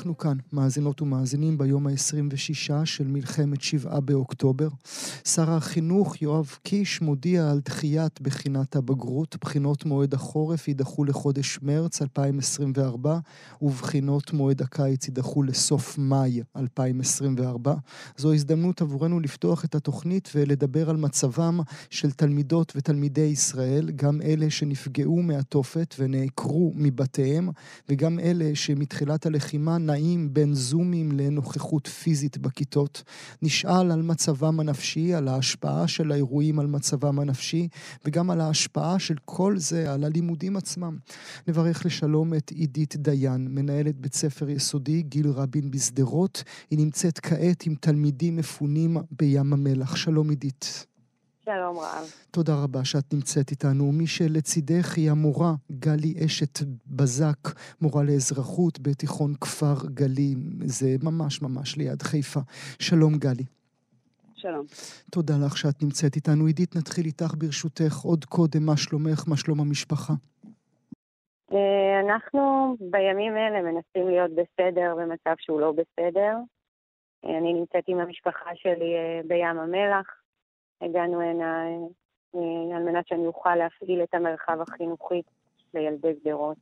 אנחנו כאן, מאזינות ומאזינים, ביום ה-26 של מלחמת שבעה באוקטובר. שר החינוך יואב קיש מודיע על דחיית בחינת הבגרות. בחינות מועד החורף יידחו לחודש מרץ 2024, ובחינות מועד הקיץ יידחו לסוף מאי 2024. זו הזדמנות עבורנו לפתוח את התוכנית ולדבר על מצבם של תלמידות ותלמידי ישראל, גם אלה שנפגעו מהתופת ונעקרו מבתיהם, וגם אלה שמתחילת הלחימה נעים בין זומים לנוכחות פיזית בכיתות. נשאל על מצבם הנפשי, על ההשפעה של האירועים על מצבם הנפשי, וגם על ההשפעה של כל זה על הלימודים עצמם. נברך לשלום את עידית דיין, מנהלת בית ספר יסודי גיל רבין בשדרות. היא נמצאת כעת עם תלמידים מפונים בים המלח. שלום עידית. שלום רב. תודה רבה שאת נמצאת איתנו. מי שלצידך היא המורה גלי אשת בזק, מורה לאזרחות בתיכון כפר גלי, זה ממש ממש ליד חיפה. שלום גלי. שלום. תודה לך שאת נמצאת איתנו. עידית, נתחיל איתך ברשותך. עוד קודם, מה שלומך? מה שלום המשפחה? אה, אנחנו בימים אלה מנסים להיות בסדר במצב שהוא לא בסדר. אה, אני נמצאת עם המשפחה שלי אה, בים המלח. הגענו הנה אה, על מנת שאני אוכל להפעיל את המרחב החינוכי לילדי שדרות.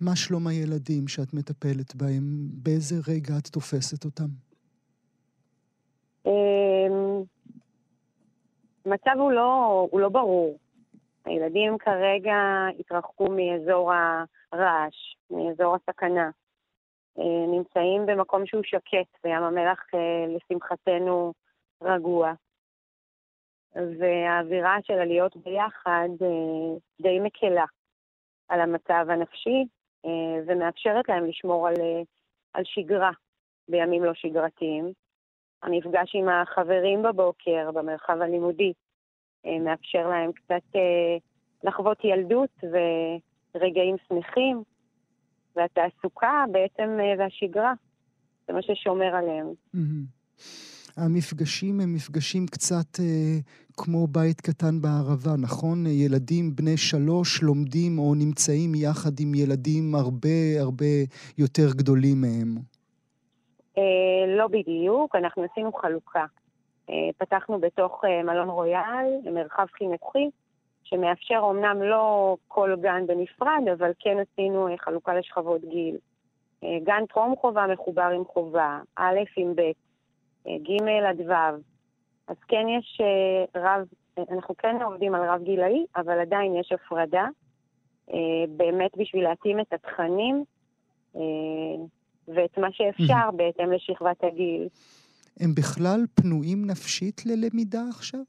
מה שלום הילדים שאת מטפלת בהם? באיזה רגע את תופסת אותם? המצב אמ, הוא לא, הוא לא ברור. הילדים כרגע התרחקו מאזור הרעש, מאזור הסכנה. אה, נמצאים במקום שהוא שקט, בים המלח, אה, לשמחתנו, רגוע. והאווירה של הלהיות ביחד אה, די מקלה על המצב הנפשי, אה, ומאפשרת להם לשמור על, אה, על שגרה בימים לא שגרתיים. המפגש עם החברים בבוקר במרחב הלימודי מאפשר להם קצת לחוות ילדות ורגעים שמחים, והתעסוקה בעצם והשגרה, זה מה ששומר עליהם. Mm-hmm. המפגשים הם מפגשים קצת אה, כמו בית קטן בערבה, נכון? ילדים בני שלוש לומדים או נמצאים יחד עם ילדים הרבה הרבה יותר גדולים מהם. אה, לא בדיוק, אנחנו עשינו חלוקה. אה, פתחנו בתוך אה, מלון רויאל מרחב חינוכי, שמאפשר אומנם לא כל גן בנפרד, אבל כן עשינו אה, חלוקה לשכבות גיל. אה, גן טרום חובה מחובר עם חובה, א' עם ב', ג' עד ו'. אז כן יש אה, רב, אנחנו כן עובדים על רב גילאי, אבל עדיין יש הפרדה, אה, באמת בשביל להתאים את התכנים אה, ואת מה שאפשר בהתאם לשכבת הגיל. הם בכלל פנויים נפשית ללמידה עכשיו?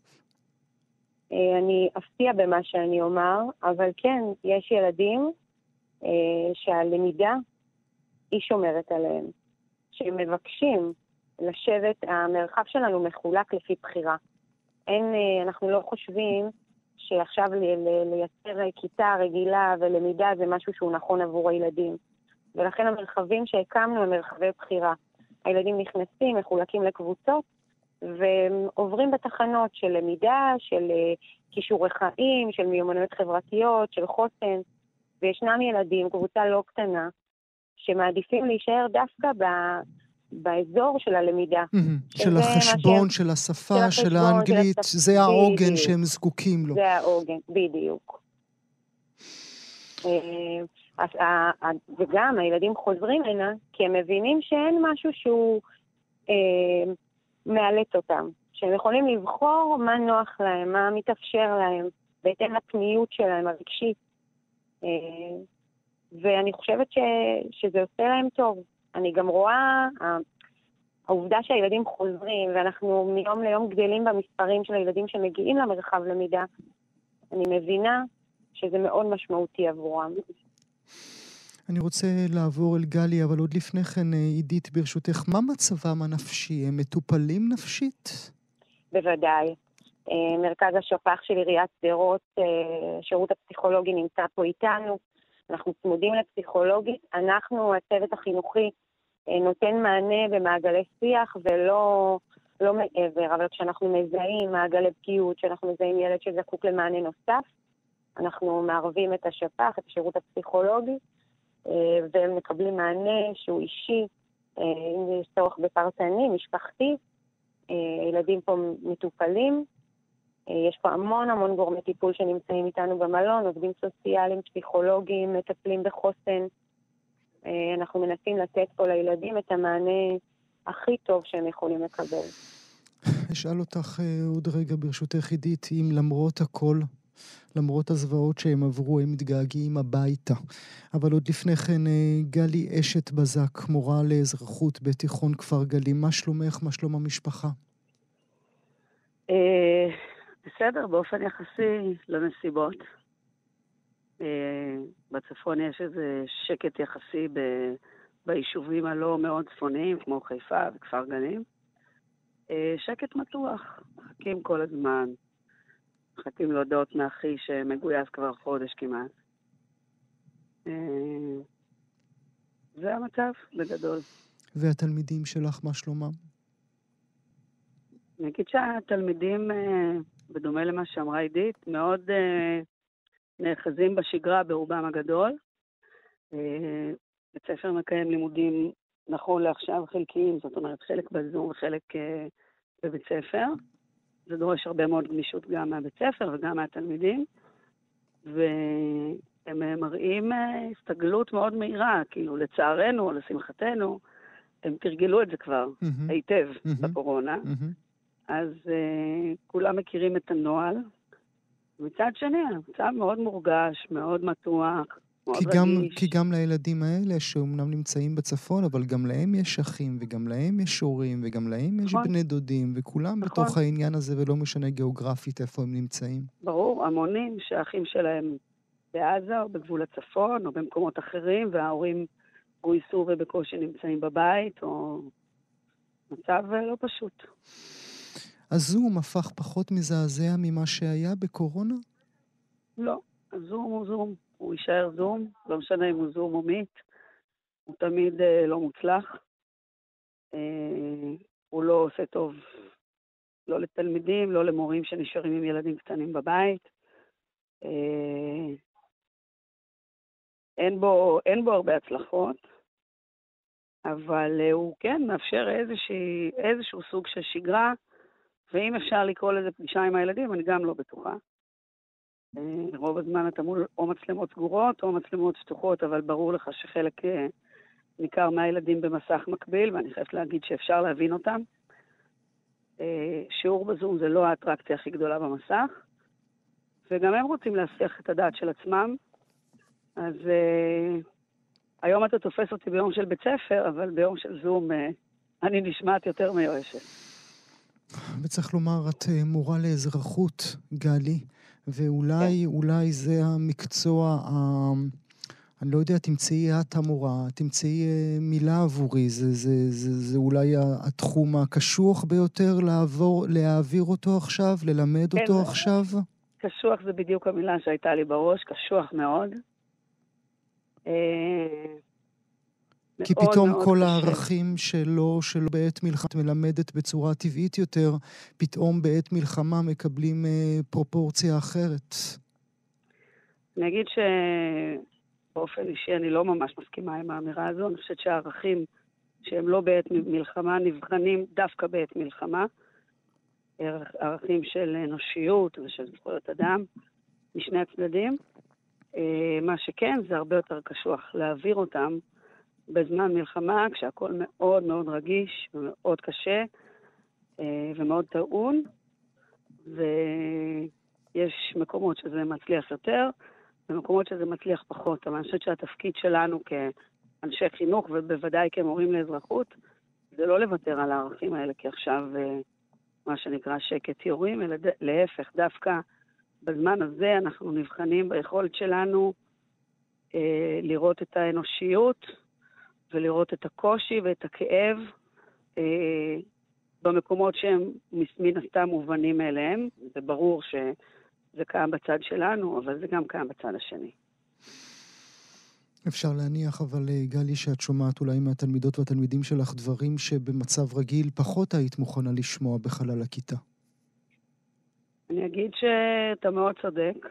אני אפתיע במה שאני אומר, אבל כן, יש ילדים שהלמידה היא שומרת עליהם, שמבקשים לשבת, המרחב שלנו מחולק לפי בחירה. אין, אה, אנחנו לא חושבים שעכשיו לייצר כיתה רגילה ולמידה זה משהו שהוא נכון עבור הילדים. ולכן המרחבים שהקמנו הם מרחבי בחירה. הילדים נכנסים, מחולקים לקבוצות, ועוברים בתחנות של למידה, של אה, כישורי חיים, של מיומנויות חברתיות, של חוסן. וישנם ילדים, קבוצה לא קטנה, שמעדיפים להישאר דווקא באזור של הלמידה. של החשבון, של השפה, של האנגלית, זה העוגן שהם זקוקים לו. זה העוגן, בדיוק. אה, וגם הילדים חוזרים הנה, כי הם מבינים שאין משהו שהוא אה, מאלץ אותם. שהם יכולים לבחור מה נוח להם, מה מתאפשר להם, בהתאם לפניות שלהם, הרגשית. אה, ואני חושבת ש, שזה עושה להם טוב. אני גם רואה, העובדה שהילדים חוזרים, ואנחנו מיום ליום גדלים במספרים של הילדים שמגיעים למרחב למידה, אני מבינה שזה מאוד משמעותי עבורם. אני רוצה לעבור אל גלי, אבל עוד לפני כן, אה, עידית, ברשותך, מה מצבם הנפשי? הם מטופלים נפשית? בוודאי. אה, מרכז השפ"ח של עיריית שדרות, אה, שירות הפסיכולוגי נמצא פה איתנו. אנחנו צמודים לפסיכולוגית. אנחנו, הצוות החינוכי, נותן מענה במעגלי שיח ולא לא מעבר, אבל כשאנחנו מזהים מעגלי פגיעות, כשאנחנו מזהים ילד שזקוק למענה נוסף, אנחנו מערבים את השפ"ח, את השירות הפסיכולוגי, אה, והם מקבלים מענה שהוא אישי, אה, אם יש צורך בפרטני, משפחתי. ילדים פה מטופלים. יש פה המון המון גורמי טיפול שנמצאים איתנו במלון, עובדים סוציאליים, פסיכולוגים, מטפלים בחוסן. אנחנו מנסים לתת פה לילדים את המענה הכי טוב שהם יכולים לקבל. אשאל אותך אה, עוד רגע, ברשותך, עידית, אם למרות הכל, למרות הזוועות שהם עברו, הם מתגעגעים הביתה. אבל עוד לפני כן, אה, גלי אשת בזק, מורה לאזרחות בתיכון כפר גלים, מה שלומך? מה שלום המשפחה? אה, בסדר, באופן יחסי לנסיבות. בצפון יש איזה שקט יחסי ביישובים הלא מאוד צפוניים, כמו חיפה וכפר גנים. אה, שקט מתוח, מחכים כל הזמן. מחכים להודות מאחי שמגויס כבר חודש כמעט. אה, זה המצב, בגדול. והתלמידים שלך, מה שלומם? אני אגיד שהתלמידים, אה, בדומה למה שאמרה עידית, מאוד נאחזים בשגרה ברובם הגדול. בית ספר מקיים לימודים נכון לעכשיו חלקיים, זאת אומרת חלק בזום וחלק uh, בבית ספר. זה דורש הרבה מאוד גמישות גם מהבית ספר וגם מהתלמידים. והם מראים uh, הסתגלות מאוד מהירה, כאילו לצערנו לשמחתנו, הם תרגלו את זה כבר mm-hmm. היטב mm-hmm. בקורונה. Mm-hmm. אז uh, כולם מכירים את הנוהל. מצד שני, המצב מאוד מורגש, מאוד מתוח. כי גם, כי גם לילדים האלה, שאומנם נמצאים בצפון, אבל גם להם יש אחים, וגם להם יש הורים, וגם להם יש נכון. בני דודים, וכולם נכון. בתוך העניין הזה, ולא משנה גיאוגרפית איפה הם נמצאים. ברור, המונים שהאחים שלהם בעזה, או בגבול הצפון, או במקומות אחרים, וההורים גויסו ובקושי נמצאים בבית, או מצב לא פשוט. הזום הפך פחות מזעזע ממה שהיה בקורונה? לא, הזום הוא זום. הוא יישאר זום, לא משנה אם הוא זום או מיט, הוא תמיד אה, לא מוצלח. אה, הוא לא עושה טוב לא לתלמידים, לא למורים שנשארים עם ילדים קטנים בבית. אה, אין בו, אין בו הרבה הצלחות, אבל אה, הוא כן מאפשר איזושהי, איזשהו סוג של שגרה, ואם אפשר לקרוא לזה פגישה עם הילדים, אני גם לא בטוחה. אה, רוב הזמן אתה מול או מצלמות סגורות או מצלמות פתוחות, אבל ברור לך שחלק אה, ניכר מהילדים במסך מקביל, ואני חייבת להגיד שאפשר להבין אותם. אה, שיעור בזום זה לא האטרקציה הכי גדולה במסך, וגם הם רוצים להסיח את הדעת של עצמם. אז היום אתה תופס אותי ביום של בית ספר, אבל ביום של זום אני נשמעת יותר מיואשת. וצריך לומר, את מורה לאזרחות, גלי. ואולי, כן. אולי זה המקצוע, ה... אני לא יודע, תמצאי את המורה, תמצאי אה, מילה עבורי, זה, זה, זה, זה אולי התחום הקשוח ביותר לעבור, להעביר אותו עכשיו, ללמד כן, אותו עכשיו? קשוח זה בדיוק המילה שהייתה לי בראש, קשוח מאוד. כי פתאום מאוד כל הערכים שלו, שלו בעת מלחמה מלמדת בצורה טבעית יותר, פתאום בעת מלחמה מקבלים אה, פרופורציה אחרת. אני אגיד שבאופן אישי אני לא ממש מסכימה עם האמירה הזו. אני חושבת שהערכים שהם לא בעת מלחמה נבחנים דווקא בעת מלחמה. ערכים של אנושיות ושל זכויות אדם משני הצדדים. אה, מה שכן, זה הרבה יותר קשוח להעביר אותם בזמן מלחמה, כשהכול מאוד מאוד רגיש ומאוד קשה אה, ומאוד טעון, ויש מקומות שזה מצליח יותר ומקומות שזה מצליח פחות. אבל אני חושבת שהתפקיד שלנו כאנשי חינוך, ובוודאי כמורים לאזרחות, זה לא לוותר על הערכים האלה, כי עכשיו אה, מה שנקרא שקט יורים, אלא להפך, דווקא בזמן הזה אנחנו נבחנים ביכולת שלנו אה, לראות את האנושיות, ולראות את הקושי ואת הכאב אה, במקומות שהם מן הסתם מובנים מאליהם. זה ברור שזה קיים בצד שלנו, אבל זה גם קיים בצד השני. אפשר להניח, אבל אה, גלי, שאת שומעת אולי מהתלמידות והתלמידים שלך דברים שבמצב רגיל פחות היית מוכנה לשמוע בחלל הכיתה. אני אגיד שאתה מאוד צודק,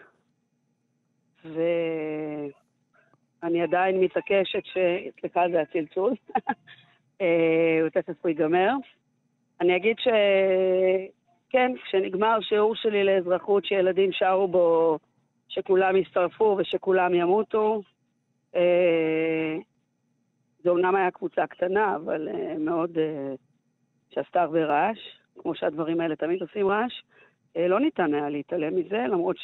ואני עדיין מתעקשת ש... סליחה, זה הצלצול. אה, הוא תכף הוא ייגמר. אני אגיד ש... כן, כשנגמר שיעור שלי לאזרחות שילדים שרו בו שכולם יצטרפו ושכולם ימותו, אה, זה אומנם היה קבוצה קטנה, אבל אה, מאוד שעשתה הרבה רעש, כמו שהדברים האלה תמיד עושים רעש. לא ניתן היה להתעלם מזה, למרות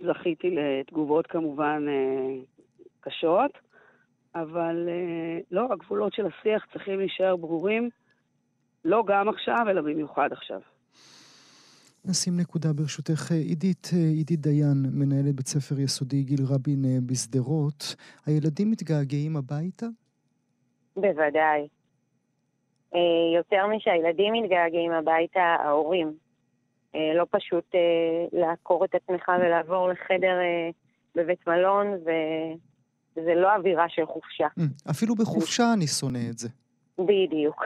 שזכיתי לתגובות כמובן קשות. אבל אה, לא, הגבולות של השיח צריכים להישאר ברורים, לא גם עכשיו, אלא במיוחד עכשיו. נשים נקודה ברשותך. עידית, אה, עידית דיין, מנהלת בית ספר יסודי גיל רבין אה, בשדרות, הילדים מתגעגעים הביתה? בוודאי. יותר משהילדים מתגעגעים הביתה, ההורים. לא פשוט לעקור את עצמך ולעבור לחדר בבית מלון זה לא אווירה של חופשה. Mm, אפילו בחופשה אני שונא את זה. בדיוק.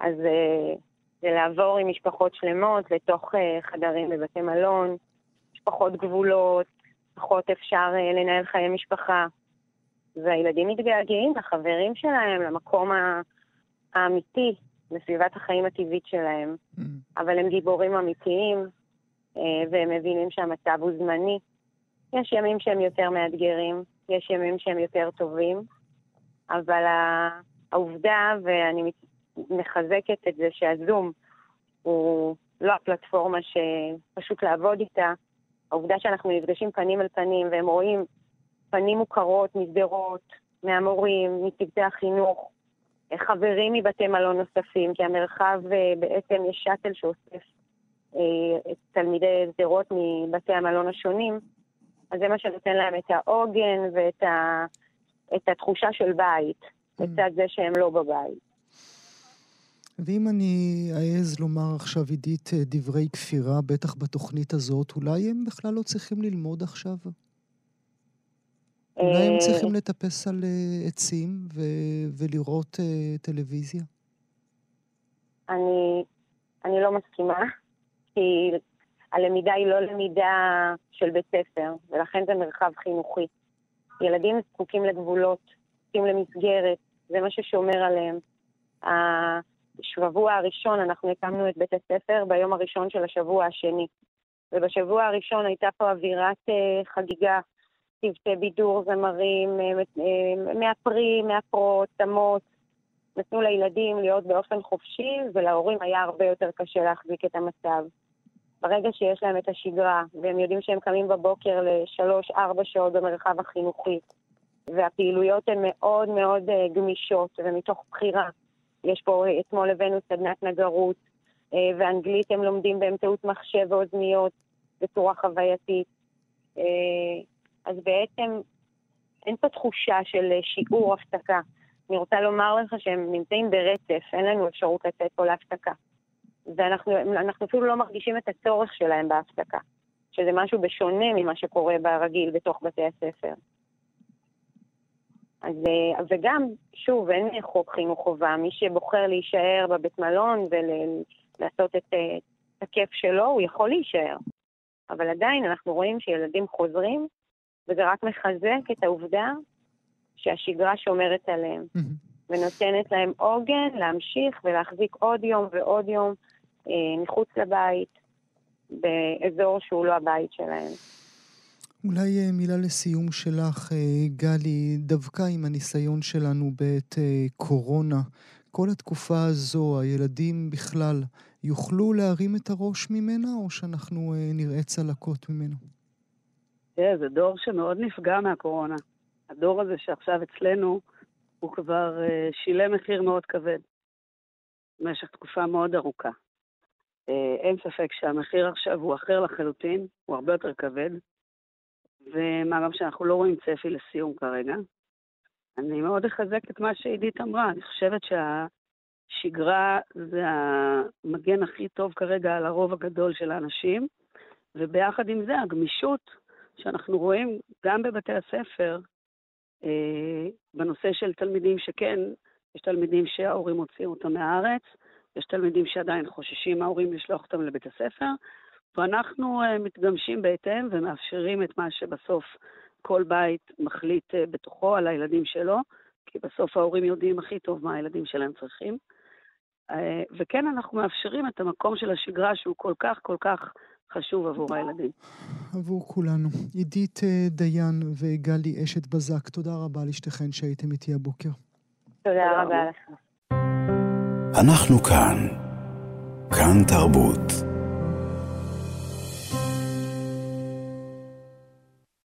אז אה, זה לעבור עם משפחות שלמות לתוך אה, חדרים בבתי מלון, משפחות גבולות, פחות אפשר אה, לנהל חיי משפחה. והילדים מתגעגעים לחברים שלהם, למקום האמיתי, לסביבת החיים הטבעית שלהם. Mm. אבל הם גיבורים אמיתיים, והם מבינים שהמצב הוא זמני. יש ימים שהם יותר מאתגרים, יש ימים שהם יותר טובים, אבל העובדה, ואני מחזקת את זה שהזום הוא לא הפלטפורמה שפשוט לעבוד איתה, העובדה שאנחנו נפגשים פנים אל פנים והם רואים פנים מוכרות משדרות, מהמורים, מצוותי החינוך, חברים מבתי מלון נוספים, כי המרחב אה, בעצם יש שאטל שאוסף אה, את תלמידי שדרות מבתי המלון השונים, אז זה מה שנותן להם את העוגן ואת ה, את התחושה של בית, mm. לצד זה שהם לא בבית. ואם אני אעז לומר עכשיו, עידית, דברי כפירה, בטח בתוכנית הזאת, אולי הם בכלל לא צריכים ללמוד עכשיו? אולי הם צריכים אה, לטפס על אה, עצים ו- ולראות uh, טלוויזיה? אני, אני לא מסכימה, כי הלמידה היא לא למידה של בית ספר, ולכן זה מרחב חינוכי. ילדים זקוקים לגבולות, זקוקים למסגרת, זה מה ששומר עליהם. בשבוע הראשון אנחנו הקמנו את בית הספר ביום הראשון של השבוע השני. ובשבוע הראשון הייתה פה אווירת uh, חגיגה, צוותי בידור, זמרים, uh, uh, מאפרים, מאפרות, תמות. נתנו לילדים להיות באופן חופשי, ולהורים היה הרבה יותר קשה להחזיק את המצב. ברגע שיש להם את השגרה, והם יודעים שהם קמים בבוקר לשלוש-ארבע שעות במרחב החינוכי, והפעילויות הן מאוד מאוד uh, גמישות ומתוך בחירה. יש פה, uh, אתמול הבאנו סדנת נגרות, uh, ואנגלית הם לומדים באמצעות מחשב ואוזניות בצורה חווייתית. אז בעצם אין פה תחושה של שיעור הפסקה. אני רוצה לומר לך שהם נמצאים ברצף, אין לנו אפשרות לצאת פה להפסקה. ואנחנו אפילו לא מרגישים את הצורך שלהם בהפסקה, שזה משהו בשונה ממה שקורה ברגיל בתוך בתי הספר. אז, אה, וגם, שוב, אין חוק חינוך חובה. מי שבוחר להישאר בבית מלון ולעשות את, אה, את הכיף שלו, הוא יכול להישאר. אבל עדיין אנחנו רואים שילדים חוזרים, וזה רק מחזק את העובדה שהשגרה שומרת עליהם, ונותנת להם עוגן להמשיך ולהחזיק עוד יום ועוד יום אה, מחוץ לבית, באזור שהוא לא הבית שלהם. אולי אה, מילה לסיום שלך, אה, גלי, דווקא עם הניסיון שלנו בעת קורונה, כל התקופה הזו, הילדים בכלל יוכלו להרים את הראש ממנה, או שאנחנו נראה צלקות ממנו? תראה, זה דור שמאוד נפגע מהקורונה. הדור הזה שעכשיו אצלנו, הוא כבר שילם מחיר מאוד כבד במשך תקופה מאוד ארוכה. אה, אין ספק שהמחיר עכשיו הוא אחר לחלוטין, הוא הרבה יותר כבד, ומה גם שאנחנו לא רואים צפי לסיום כרגע. אני מאוד אחזק את מה שעידית אמרה, אני חושבת שהשגרה זה המגן הכי טוב כרגע על הרוב הגדול של האנשים, וביחד עם זה הגמישות שאנחנו רואים גם בבתי הספר, בנושא של תלמידים שכן, יש תלמידים שההורים הוציאו אותם מהארץ, יש תלמידים שעדיין חוששים מההורים לשלוח אותם לבית הספר, ואנחנו מתגמשים בהתאם ומאפשרים את מה שבסוף כל בית מחליט בתוכו על הילדים שלו, כי בסוף ההורים יודעים הכי טוב מה הילדים שלהם צריכים. וכן, אנחנו מאפשרים את המקום של השגרה שהוא כל כך כל כך חשוב עבור הילדים. עבור כולנו. עידית דיין וגלי אשת בזק, תודה רבה לשתיכן שהייתם איתי הבוקר. תודה רבה לך. אנחנו כאן. כאן תרבות.